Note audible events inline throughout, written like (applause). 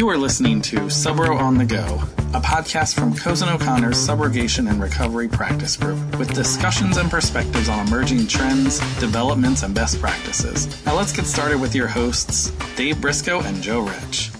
You are listening to Subro on the Go, a podcast from Cozen O'Connor's Subrogation and Recovery Practice Group, with discussions and perspectives on emerging trends, developments, and best practices. Now let's get started with your hosts, Dave Brisco and Joe Rich.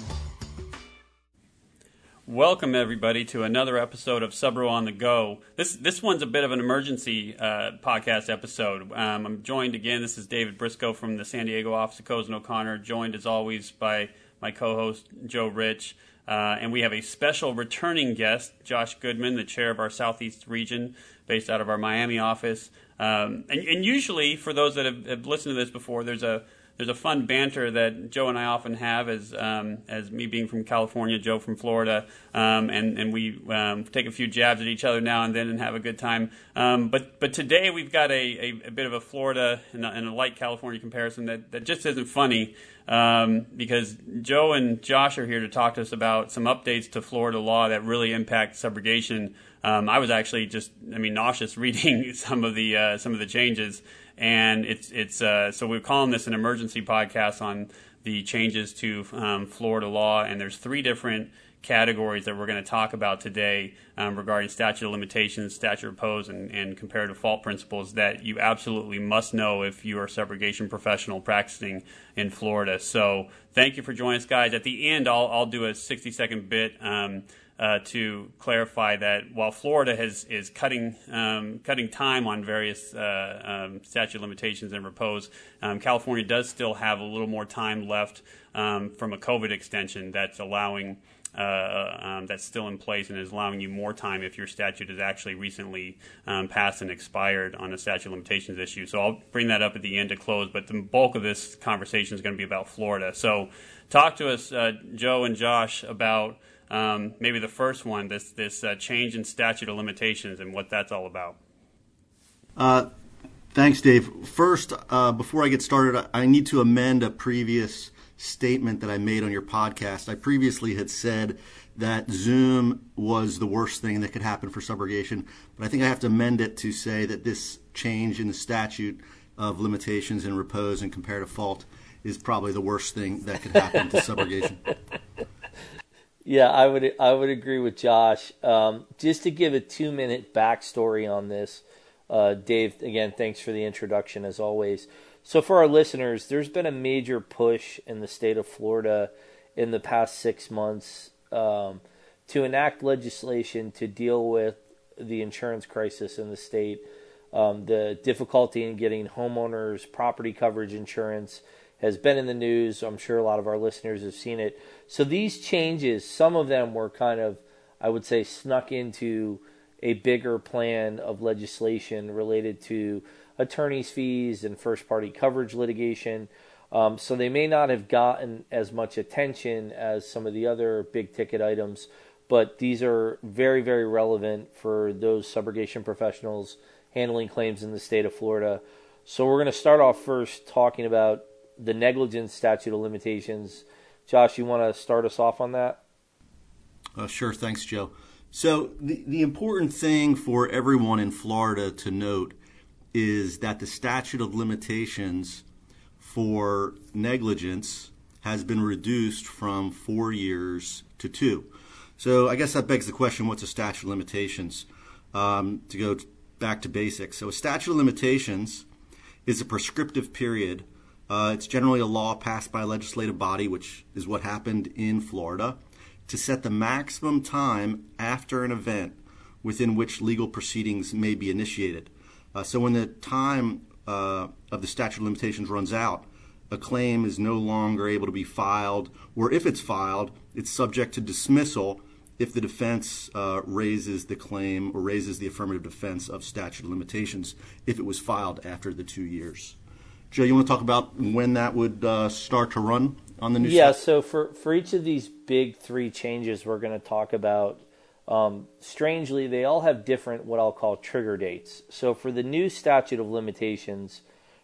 Welcome everybody to another episode of Subro on the Go. This this one's a bit of an emergency uh, podcast episode. Um, I'm joined again. This is David Brisco from the San Diego office of Cozen O'Connor, joined as always by my co-host Joe Rich, uh, and we have a special returning guest, Josh Goodman, the chair of our Southeast region, based out of our Miami office. Um, and, and, usually, for those that have, have listened to this before, there's a there's a fun banter that Joe and I often have as um, as me being from California, Joe from Florida, um, and and we um, take a few jabs at each other now and then and have a good time. Um, but but today we've got a, a, a bit of a Florida and a, and a, light California comparison that, that just isn't funny um, because Joe and Josh are here to talk to us about some updates to Florida law that really impact subrogation. Um, I was actually just, I mean, nauseous (laughs) reading some of the uh, some of the changes, and it's it's uh, so we're calling this an emergency podcast on the changes to um, Florida law, and there's three different categories that we're going to talk about today um, regarding statute of limitations, statute of repose, and, and, comparative fault principles that you absolutely must know if you are a subrogation professional practicing in Florida. So thank you for joining us, guys. At the end, I'll, I'll do a 60 second bit. Um, uh, to clarify that while Florida has, is cutting um, cutting time on various uh, um, statute limitations and repose, um, California does still have a little more time left um, from a COVID extension that's allowing. Uh, um, that's still in place and is allowing you more time if your statute has actually recently um, passed and expired on a statute limitations issue. So I'll bring that up at the end to close, but the bulk of this conversation is going to be about Florida. So talk to us, uh, Joe and Josh, about um, maybe the first one, this this uh, change in statute of limitations and what that's all about. Uh, thanks, Dave. First, uh, before I get started, I need to amend a previous statement that I made on your podcast. I previously had said that Zoom was the worst thing that could happen for subrogation, but I think I have to amend it to say that this change in the statute of limitations and repose and comparative fault is probably the worst thing that could happen to subrogation. (laughs) Yeah, I would I would agree with Josh. Um, just to give a two minute backstory on this, uh, Dave. Again, thanks for the introduction as always. So for our listeners, there's been a major push in the state of Florida in the past six months um, to enact legislation to deal with the insurance crisis in the state, um, the difficulty in getting homeowners property coverage insurance has been in the news. I'm sure a lot of our listeners have seen it. So these changes, some of them were kind of, I would say, snuck into a bigger plan of legislation related to attorney's fees and first party coverage litigation. Um, so they may not have gotten as much attention as some of the other big ticket items, but these are very, very relevant for those subrogation professionals handling claims in the state of Florida. So we're going to start off first talking about the negligence statute of limitations. Josh, you want to start us off on that? Uh, sure. Thanks, Joe. So, the, the important thing for everyone in Florida to note is that the statute of limitations for negligence has been reduced from four years to two. So, I guess that begs the question what's a statute of limitations? Um, to go back to basics. So, a statute of limitations is a prescriptive period uh, it's generally a law passed by a legislative body, which is what happened in Florida, to set the maximum time after an event within which legal proceedings may be initiated. Uh, so when the time uh, of the statute of limitations runs out, a claim is no longer able to be filed, or if it's filed, it's subject to dismissal if the defense uh, raises the claim or raises the affirmative defense of statute of limitations if it was filed after the two years. Joe, you want to talk about when that would uh, start to run on the new? Yeah. So for for each of these big three changes, we're going to talk about. Um, strangely, they all have different what I'll call trigger dates. So for the new statute of limitations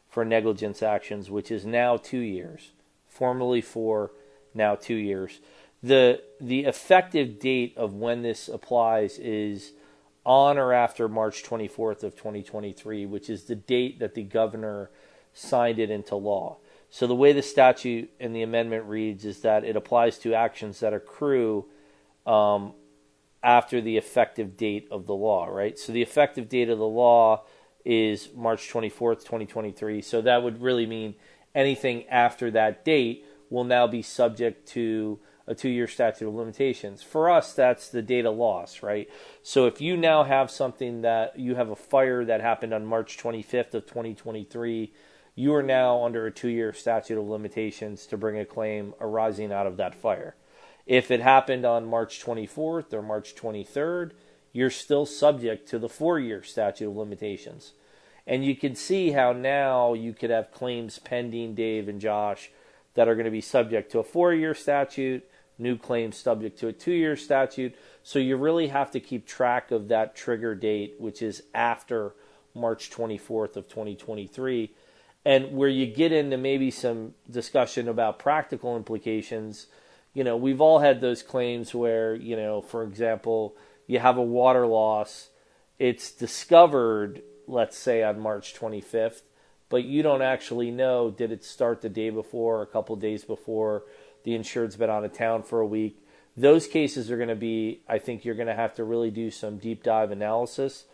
for negligence actions, which is now two years, formerly for now two years, the the effective date of when this applies is on or after March 24th of 2023, which is the date that the governor signed it into law. So the way the statute and the amendment reads is that it applies to actions that accrue um, after the effective date of the law, right? So the effective date of the law is March 24th, 2023. So that would really mean anything after that date will now be subject to a two year statute of limitations. For us, that's the data loss, right? So if you now have something that you have a fire that happened on March 25th of 2023, you are now under a two year statute of limitations to bring a claim arising out of that fire. If it happened on March 24th or March 23rd, you're still subject to the four year statute of limitations. And you can see how now you could have claims pending, Dave and Josh, that are going to be subject to a four year statute, new claims subject to a two year statute. So you really have to keep track of that trigger date, which is after March 24th of 2023. And where you get into maybe some discussion about practical implications, you know, we've all had those claims where, you know, for example, you have a water loss, it's discovered, let's say on March 25th, but you don't actually know did it start the day before, a couple days before, the insured's been out of town for a week. Those cases are going to be, I think you're going to have to really do some deep dive analysis.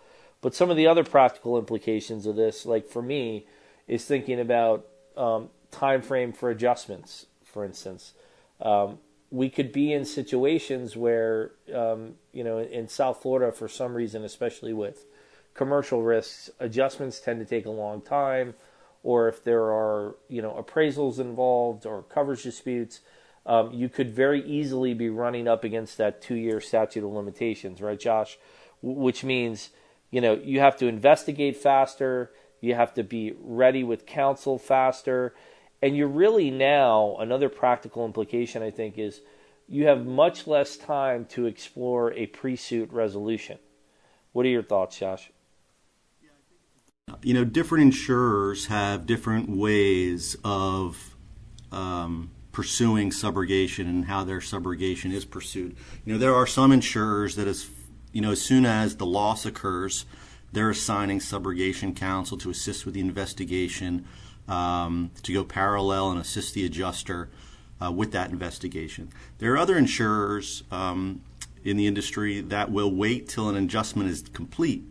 But some of the other practical implications of this, like for me, is thinking about um, time frame for adjustments. For instance, um, we could be in situations where, um, you know, in South Florida, for some reason, especially with commercial risks, adjustments tend to take a long time, or if there are, you know, appraisals involved or coverage disputes, um, you could very easily be running up against that two-year statute of limitations, right, Josh? W- which means, you know, you have to investigate faster, you have to be ready with counsel faster, and you're really now another practical implication I think is you have much less time to explore a pre-suit resolution. What are your thoughts, Josh? You know, different insurers have different ways of um, pursuing subrogation and how their subrogation is pursued. You know, there are some insurers that as you know, as soon as the loss occurs, they're assigning subrogation counsel to assist with the investigation, um, to go parallel and assist the adjuster uh, with that investigation. There are other insurers um, in the industry that will wait till an adjustment is complete.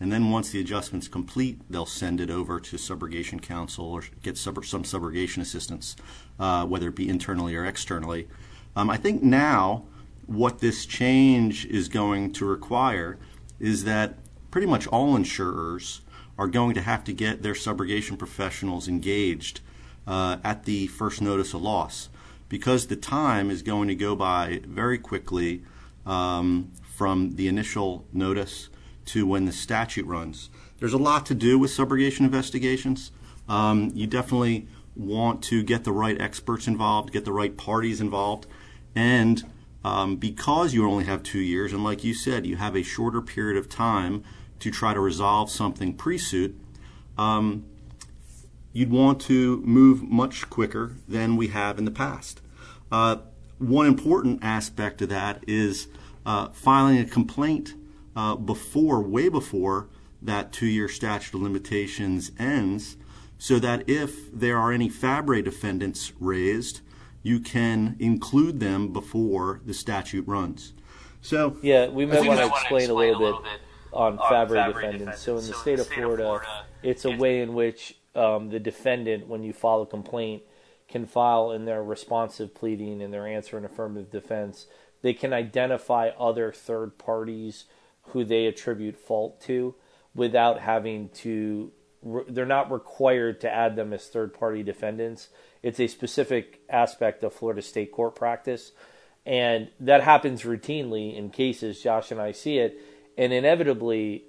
And then once the adjustment's complete, they'll send it over to subrogation counsel or get sub- some subrogation assistance, uh, whether it be internally or externally. Um, I think now what this change is going to require is that pretty much all insurers are going to have to get their subrogation professionals engaged uh, at the first notice of loss because the time is going to go by very quickly um, from the initial notice to when the statute runs. There's a lot to do with subrogation investigations. Um, you definitely want to get the right experts involved, get the right parties involved, and um, because you only have two years, and like you said, you have a shorter period of time to try to resolve something pre-suit, um, you'd want to move much quicker than we have in the past. Uh, one important aspect of that is uh, filing a complaint uh, before, way before that two-year statute of limitations ends, so that if there are any Fabre defendants raised, you can include them before the statute runs. So yeah, we might want to explain a little bit on Fabre defendants. So in the state of Florida, it's a way in which um, the defendant, when you file a complaint, can file in their responsive pleading and their answer and affirmative defense. They can identify other third parties who they attribute fault to without having to. They're not required to add them as third party defendants. It's a specific aspect of Florida state court practice. And that happens routinely in cases. Josh and I see it. And inevitably,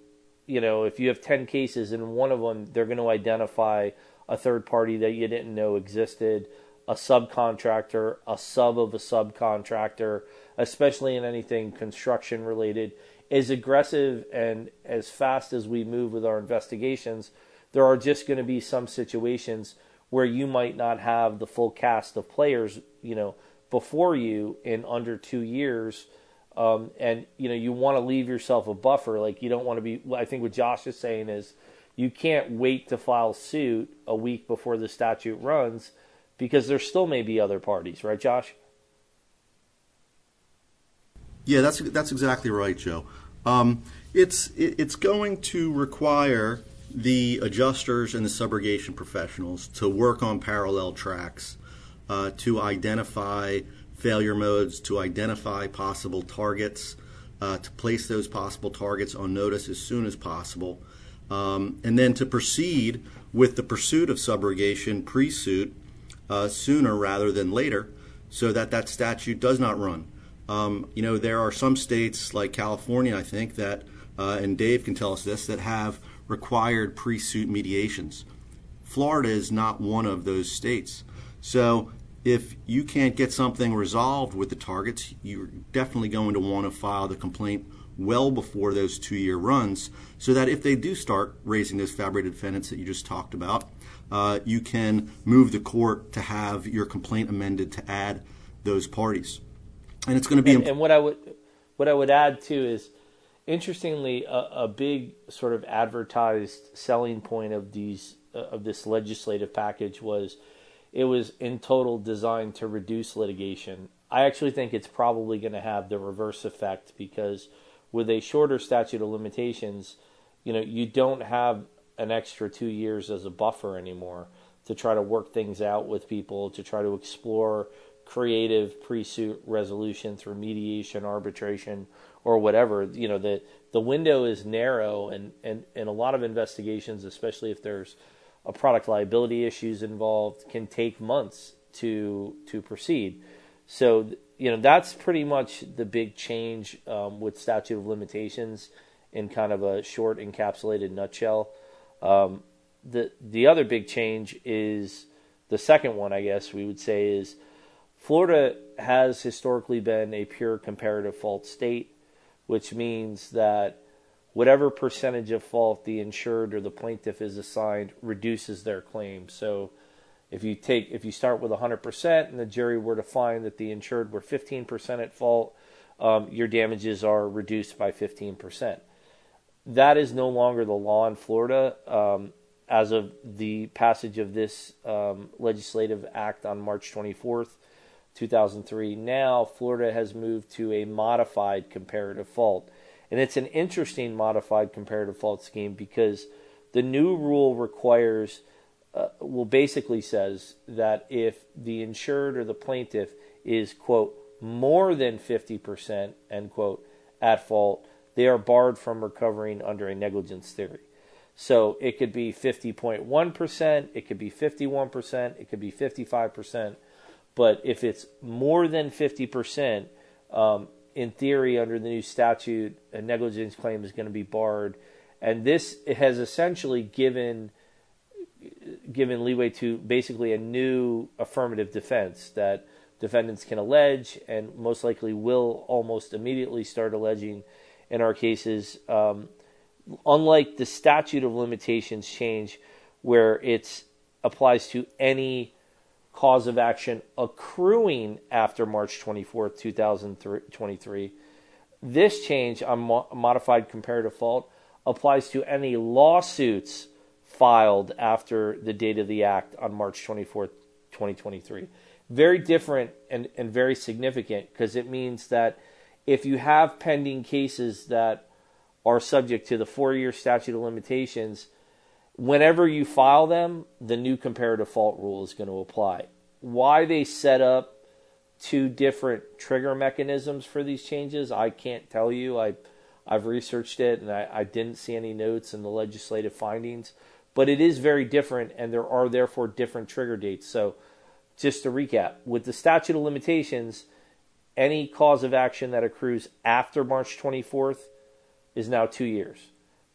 you know, if you have 10 cases and one of them, they're going to identify a third party that you didn't know existed, a subcontractor, a sub of a subcontractor, especially in anything construction related. As aggressive and as fast as we move with our investigations, there are just going to be some situations where you might not have the full cast of players, you know, before you in under two years. Um, and you know you want to leave yourself a buffer. Like you don't want to be. I think what Josh is saying is you can't wait to file suit a week before the statute runs because there still may be other parties, right, Josh? Yeah, that's that's exactly right, Joe. Um, it's it, it's going to require the adjusters and the subrogation professionals to work on parallel tracks uh, to identify failure modes, to identify possible targets, uh, to place those possible targets on notice as soon as possible, um, and then to proceed with the pursuit of subrogation pre-suit uh, sooner rather than later, so that that statute does not run. Um, you know, there are some states like California, I think, that, uh, and Dave can tell us this, that have required pre suit mediations. Florida is not one of those states. So if you can't get something resolved with the targets, you're definitely going to want to file the complaint well before those two year runs so that if they do start raising those fabricated defendants that you just talked about, uh, you can move the court to have your complaint amended to add those parties and it's going to be. And, and, what I would what I would add too is, interestingly, a, a big sort of advertised selling point of these uh, of this legislative package was, it was in total designed to reduce litigation. I actually think it's probably going to have the reverse effect because with a shorter statute of limitations, you know, you don't have an extra two years as a buffer anymore to try to work things out with people, to try to explore creative pre-suit resolution through mediation, arbitration, or whatever. You know, the the window is narrow, and and and a lot of investigations, especially if there's a product liability issues involved, can take months to to proceed. So you know that's pretty much the big change um, with statute of limitations in kind of a short encapsulated nutshell. Um, the the other big change is the second one, I guess we would say is Florida has historically been a pure comparative fault state, which means that whatever percentage of fault the insured or the plaintiff is assigned reduces their claim. So if you take if you start with 100% and the jury were to find that the insured were 15% at fault, um, your damages are reduced by 15%. That is no longer the law in Florida. Um, as of the passage of this um, legislative act on March 24th, 2003. Now, Florida has moved to a modified comparative fault. And it's an interesting modified comparative fault scheme because the new rule requires, uh, well, basically says that if the insured or the plaintiff is, quote, more than 50%, end quote, at fault, they are barred from recovering under a negligence theory. So it could be 50.1%, it could be 51%, it could be 55%. But if it's more than 50%, um, in theory, under the new statute, a negligence claim is going to be barred. And this has essentially given given leeway to basically a new affirmative defense that defendants can allege and most likely will almost immediately start alleging in our cases. Um, unlike the statute of limitations change, where it applies to any cause of action accruing after March 24th, 2023. This change on mo- modified comparative fault applies to any lawsuits filed after the date of the act on March 24th, 2023. Very different and, and very significant because it means that if you have pending cases that are subject to the four year statute of limitations, whenever you file them, the new comparative fault rule is going to apply. Why they set up two different trigger mechanisms for these changes, I can't tell you. I I've researched it and I, I didn't see any notes in the legislative findings, but it is very different and there are therefore different trigger dates. So just to recap, with the statute of limitations, any cause of action that accrues after March 24th is now two years.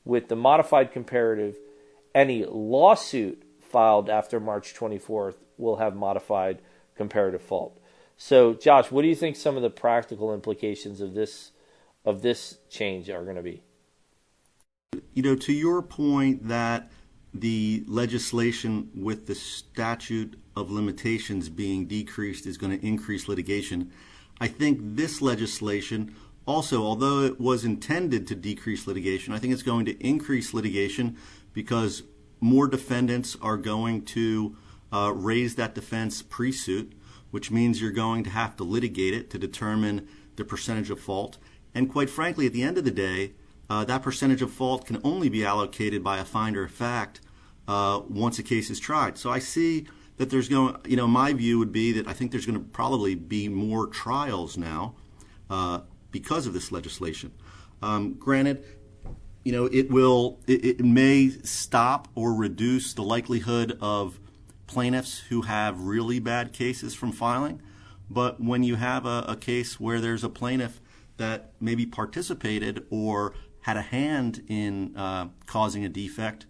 With the modified comparative, any lawsuit filed after March 24th will have modified comparative fault. So, Josh, what do you think some of the practical implications of this of this change are going to be? You know, to your point that the legislation with the statute of limitations being decreased is going to increase litigation. I think this legislation also, although it was intended to decrease litigation, I think it's going to increase litigation because more defendants are going to uh, raise that defense pre suit, which means you're going to have to litigate it to determine the percentage of fault. And quite frankly, at the end of the day, uh, that percentage of fault can only be allocated by a finder of fact uh, once a case is tried. So I see that there's going, you know, my view would be that I think there's going to probably be more trials now because of this legislation. Um, granted, you know, it will, it, it, may stop or reduce the likelihood of plaintiffs who have really bad cases from filing. But when you have a, a case where there's a plaintiff that maybe participated or had a hand in uh, causing a defect,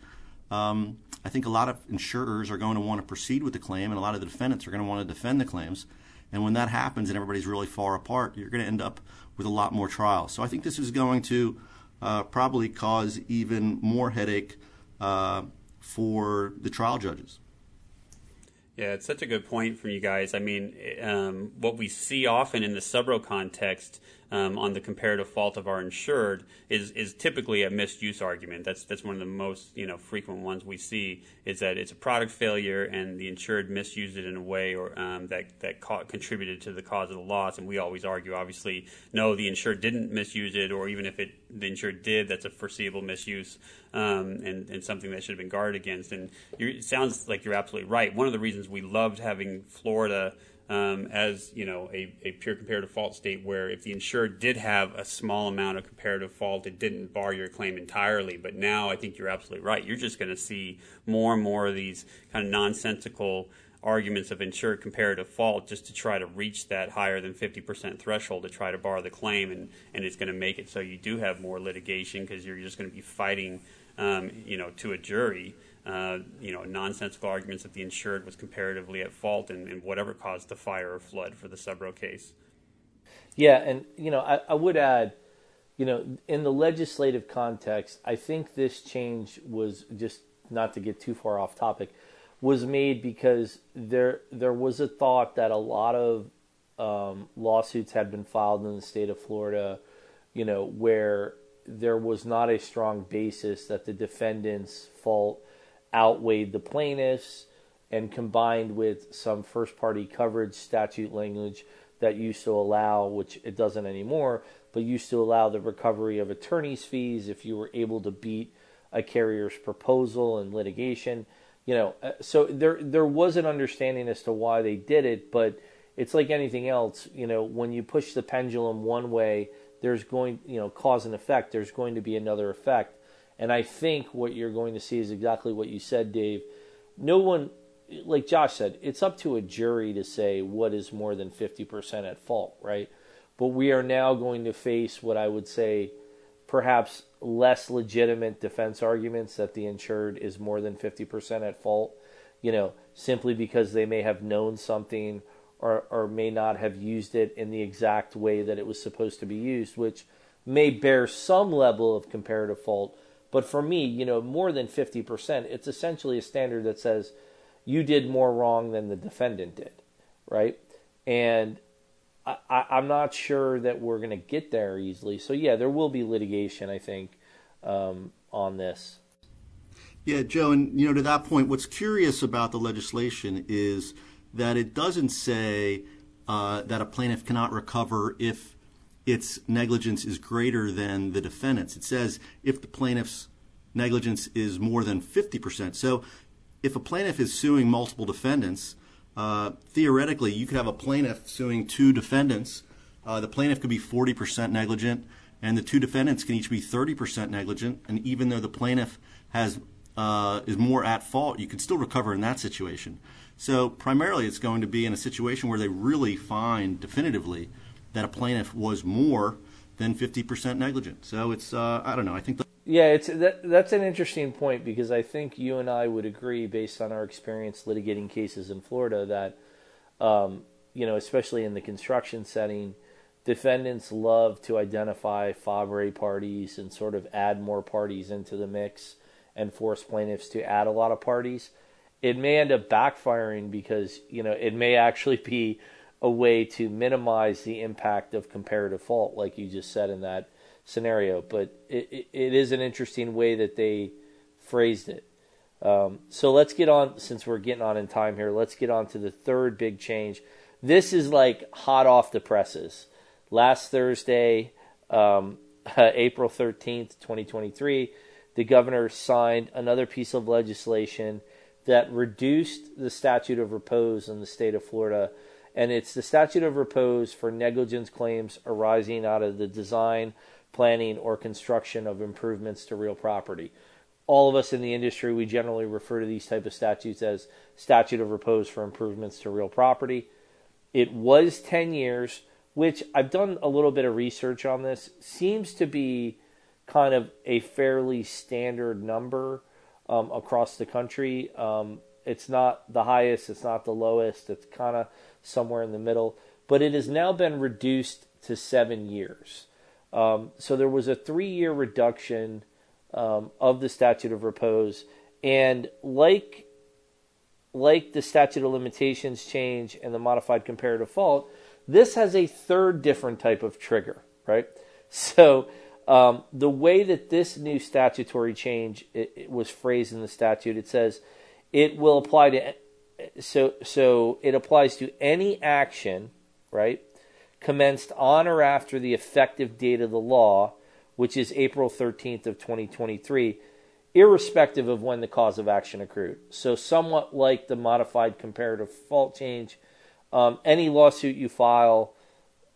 um, I think a lot of insurers are going to want to proceed with the claim, and a lot of the defendants are going to want to defend the claims. And when that happens and everybody's really far apart, you're going to end up with a lot more trials. So I think this is going to uh, probably cause even more headache uh, for the trial judges. Yeah, it's such a good point from you guys. I mean, um, what we see often in the subro context um, on the comparative fault of our insured is is typically a misuse argument. That's that's one of the most you know frequent ones we see is that it's a product failure and the insured misused it in a way or um, that that ca- contributed to the cause of the loss. And we always argue, obviously, no, the insured didn't misuse it, or even if it the insured did, that's a foreseeable misuse um, and and something that should have been guarded against. And it sounds like you're absolutely right. One of the reasons we loved having Florida um, as you know a, a pure comparative fault state where if the insured did have a small amount of comparative fault, it didn't bar your claim entirely. But now I think you're absolutely right. You're just going to see more and more of these kind of nonsensical arguments of insured comparative fault just to try to reach that higher than 50% threshold to try to bar the claim and, and it's going to make it so you do have more litigation because you're just going to be fighting um, you know to a jury uh, you know, nonsensical arguments that the insured was comparatively at fault in, whatever caused the fire or flood for the subro case. Yeah, and you know, I, I would add, you know, in the legislative context, I think this change was just not to get too far off topic, was made because there there was a thought that a lot of um, lawsuits had been filed in the state of Florida, you know, where there was not a strong basis that the defendant's fault outweighed the plaintiffs and combined with some first party coverage statute language that used to allow, which it doesn't anymore, but used to allow the recovery of attorney's fees if you were able to beat a carrier's proposal in litigation. You know, uh, so there there was an understanding as to why they did it, but it's like anything else. You know, when you push the pendulum one way, there's going, you know, cause and effect. There's going to be another effect, and I think what you're going to see is exactly what you said, Dave. No one, like Josh said, it's up to a jury to say what is more than 50% at fault, right? But we are now going to face what I would say perhaps less legitimate defense arguments that the insured is more than 50% at fault, you know, simply because they may have known something or, or may not have used it in the exact way that it was supposed to be used, which may bear some level of comparative fault but for me, you know, more than 50%, it's essentially a standard that says you did more wrong than the defendant did, right? And I, am not sure that we're going to get there easily. So, yeah, there will be litigation, I think, um, on this. Yeah, Joe, and, you know, to that point, what's curious about the legislation is that it doesn't say uh, that a plaintiff cannot recover if its negligence is greater than the defendant's. It says if the plaintiff's negligence is more than 50%. So if a plaintiff is suing multiple defendants, uh, theoretically, you could have a plaintiff suing two defendants. Uh, the plaintiff could be 40% negligent, and the two defendants can each be 30% negligent. And even though the plaintiff uh, is more at fault, you could still recover in that situation. So primarily, it's going to be in a situation where they really find definitively that a plaintiff was more than 50% negligent. So it's, uh, I don't know, I think. The- yeah, it's that, that's an interesting point because I think you and I would agree, based on our experience litigating cases in Florida, that, um, you know, especially in the construction setting, defendants love to identify fabre parties and sort of add more parties into the mix and force plaintiffs to add a lot of parties. It may end up backfiring because, you know, it may actually be a way to minimize the impact of comparative fault, like you just said in that scenario. But it, it, is an interesting way that they phrased it. Um, so let's get on, since we're getting on in time here, let's get on to the third big change. This is like hot off the presses. Last Thursday, um, (laughs) April 13th, 2023, the governor signed another piece of legislation that reduced the statute of repose in the state of Florida. And it's the statute of repose for negligence claims arising out of the design, planning, or construction of improvements to real property all of us in the industry, we generally refer to these type of statutes as statute of repose for improvements to real property. It was 10 years, which I've done a little bit of research on this, seems to be kind of a fairly standard number um, across the country. Um, it's not the highest, it's not the lowest, it's kind of somewhere in the middle, but it has now been reduced to seven years. Um, so there was a three year reduction um, of the statute of repose. And like like the statute of limitations change and the modified comparative fault, this has a third different type of trigger, right? (laughs) So um, the way that this new statutory change it, it was phrased in the statute, it says it will apply to so so it applies to any action, right, commenced on or after the effective date of the law which is April 13th of 2023, irrespective of when the cause of action accrued. So somewhat like the modified comparative fault change, um, any lawsuit you file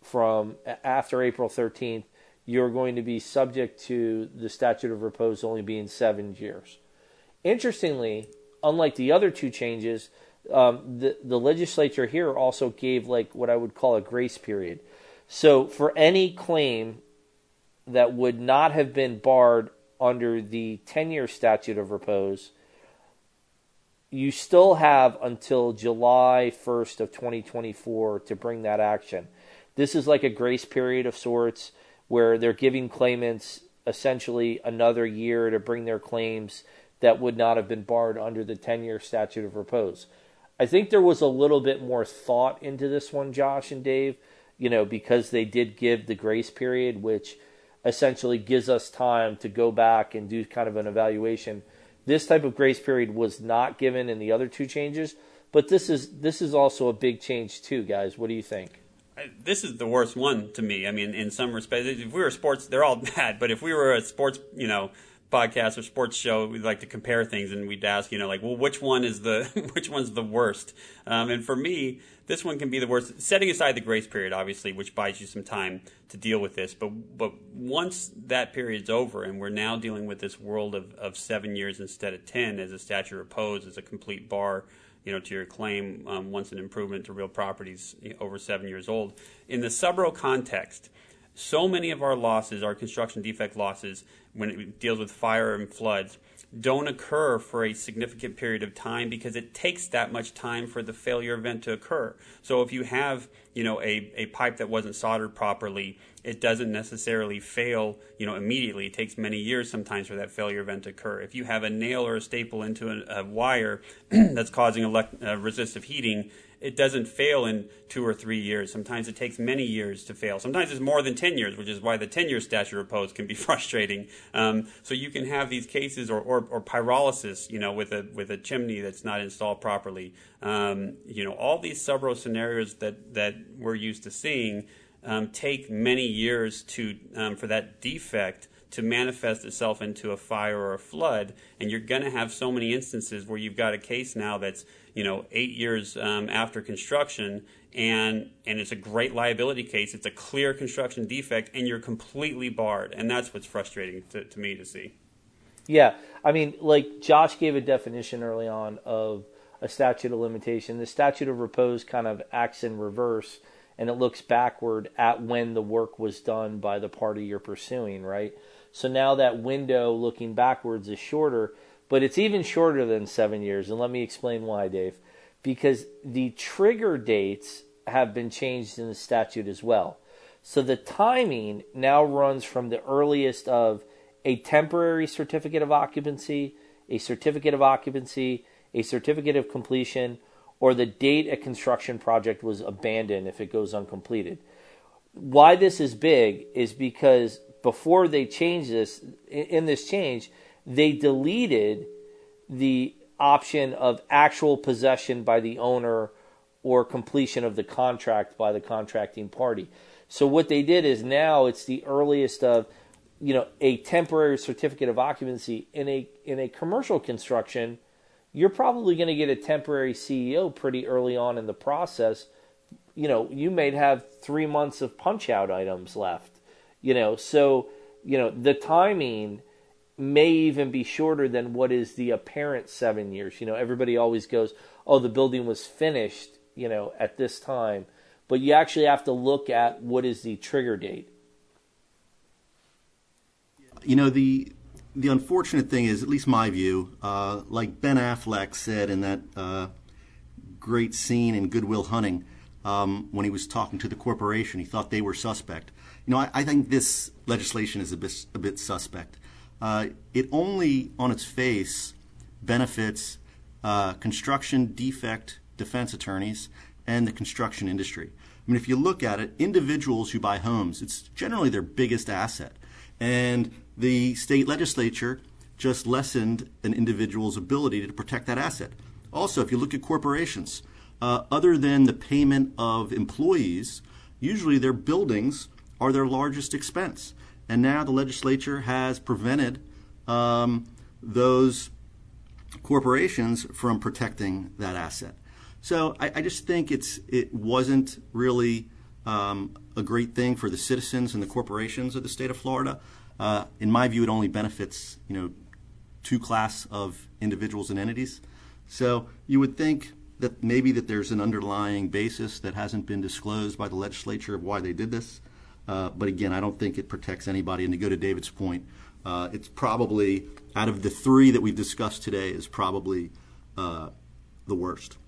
from after April 13th, you're going to be subject to the statute of repose only being seven years. Interestingly, unlike the other two changes, um, the the legislature here also gave like what I would call a grace period. So for any claim that would not have been barred under the 10 year statute of repose, you still have until July 1st of 2024 to bring that action. This is like a grace period of sorts where they're giving claimants essentially another year to bring their claims that would not have been barred under the 10 year statute of repose. I think there was a little bit more thought into this one, Josh and Dave, you know, because they did give the grace period, which essentially gives us time to go back and do kind of an evaluation. This type of grace period was not given in the other two changes, but this is this is also a big change too, guys. What do you think? This is the worst one to me. I mean, in some respects, if we were sports, they're all (laughs) bad. But if we were a sports, you know, podcast or sports show, we like to compare things, and we'd ask, you know, like, well, which one is the (laughs) which one's the worst? Um, and for me, this one can be the worst. Setting aside the grace period, obviously, which buys you some time to deal with this, but but once that period's over, and we're now dealing with this world of, of seven years instead of ten as a statute of repose, as a complete bar you know, to your claim um, once an improvement to real properties over seven years old. In the subro context, so many of our losses, our construction defect losses, when it deals with fire and floods, don't occur for a significant period of time because it takes that much time for the failure event to occur. So if you have, you know, a, a pipe that wasn't soldered properly, it doesn't necessarily fail, you know, immediately. It takes many years sometimes for that failure event to occur. If you have a nail or a staple into a, a wire (clears throat) that's causing elect, uh, resistive heating, it doesn't fail in two or three years. Sometimes it takes many years to fail. Sometimes it's more than 10 years, which is why the 10 year statute of repose can be (laughs) frustrating. Um, so you can have these cases or, or, or, pyrolysis, you know, with a, with a chimney that's not installed properly. Um, you know, all these subro scenarios that, that we're used to seeing um, take many years to, um, for that defect to manifest itself into a fire or a flood. And you're going to have so many instances where you've got a case now that's you know eight years um, after construction, and and it's a great liability case. It's a clear construction defect, and you're completely barred, and that's what's frustrating to, to me to see. Yeah, I mean, like Josh gave a definition early on of a statute of limitation. The statute of repose kind of acts in reverse and it looks backward at when the work was done by the party you're pursuing, right? So now that window looking backwards is shorter, but it's even shorter than seven years. And let me explain why, Dave. Because the trigger dates have been changed in the statute as well. So the timing now runs from the earliest of a temporary certificate of occupancy, a certificate of occupancy, a certificate of completion, or the date a construction project was abandoned if it goes uncompleted. Why this is big is because before they changed this, in this change, they deleted the option of actual possession by the owner or completion of the contract by the contracting party. So what they did is now it's the earliest of you know a temporary certificate of occupancy in a in a commercial construction. You're probably going to get a temporary CO pretty early on in the process. You know you may have 3 months of punch out items left you know? So you know the timing may even be shorter than what is the apparent 7 years you know everybody always goes oh the building was finished you know at this time but you actually have to look at what is the trigger date you know the the unfortunate thing is, at least my view, uh, like Ben Affleck said in that uh, great scene in Good Will Hunting, um, when he was talking to the corporation, he thought they were suspect. You know, I, I think this legislation is a bit, a bit suspect. Uh, it only, on its face, benefits uh, construction defect defense attorneys and the construction industry. I mean, if you look at it, individuals who buy homes, it's generally their biggest asset. And the state legislature just lessened an individual's ability to protect that asset. Also, if you look at corporations, uh, other than the payment of employees, usually their buildings are their largest expense. And now the legislature has prevented um, those corporations from protecting that asset. So I, I just think it's it wasn't really um, a great thing for the citizens and the corporations of the state of Florida. Uh, in my view, it only benefits you know two class of individuals and entities. So you would think that maybe that there's an underlying basis that hasn't been disclosed by the legislature of why they did this. Uh, but again, I don't think it protects anybody. And to go to David's point, uh, it's probably out of the three that we've discussed today is probably uh, the worst.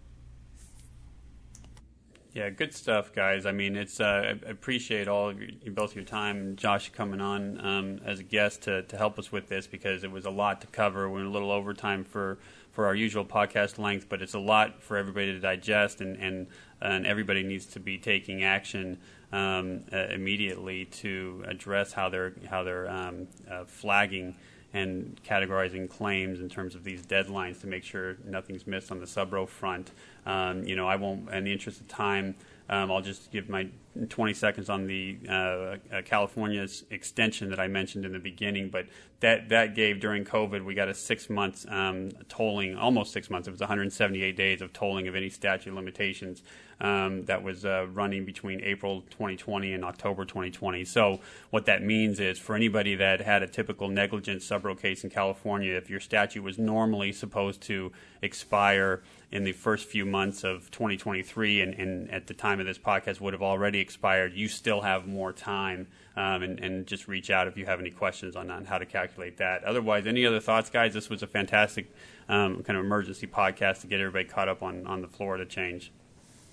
Yeah, good stuff, guys. I mean, it's uh, I appreciate all of your, both your time Josh coming on um, as a guest to, to help us with this because it was a lot to cover. We're a little overtime for, for our usual podcast length, but it's a lot for everybody to digest, and and, and everybody needs to be taking action um, uh, immediately to address how they're how they're um, uh, flagging and categorizing claims in terms of these deadlines to make sure nothing's missed on the subro front. Um, you know, I won't, in the interest of time, um, I'll just give my 20 seconds on the uh, uh, California's extension that I mentioned in the beginning. But that that gave during COVID, we got a six months um, tolling, almost six months. It was 178 days of tolling of any statute limitations um, that was uh, running between April 2020 and October 2020. So what that means is for anybody that had a typical negligent subro case in California, if your statute was normally supposed to expire in the first few months of 2023 and, and at the time of this podcast would have already expired, you still have more time. Um, and, and, just reach out if you have any questions on, on, how to calculate that. Otherwise, any other thoughts, guys? This was a fantastic um, kind of emergency podcast to get everybody caught up on, on the Florida change.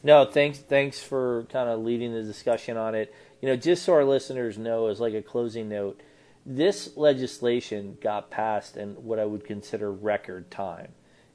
No, thanks. Thanks for kind of leading the discussion on it. You know, just so our listeners know, as like a closing note, this legislation got passed in what I would consider record time.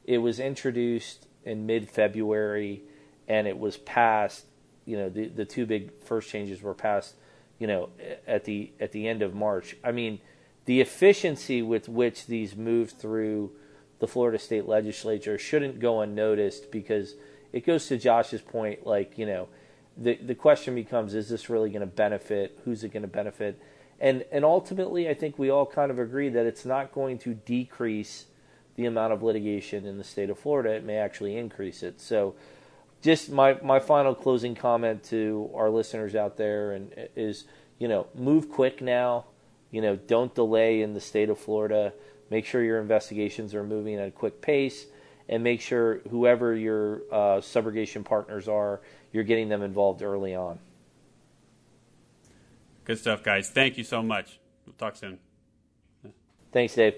It was introduced in mid-February, and it was passed. You know, the the two big first changes were passed. You know, at the at the end of March. I mean, the efficiency with which these moved through the Florida State Legislature shouldn't go unnoticed because it goes to Josh's point, like, you know, the the question becomes is this really going to benefit who's it going to benefit and and ultimately I think we all kind of agree that it's not going to decrease the amount of litigation in the state of Florida it may actually increase it so just my my final closing comment to our listeners out there and is you know move quick now you know don't delay in the state of Florida make sure your investigations are moving at a quick pace and make sure whoever your uh, subrogation partners are, you're getting them involved early on. Good stuff, guys. Thank you so much. We'll talk soon. Thanks, Dave.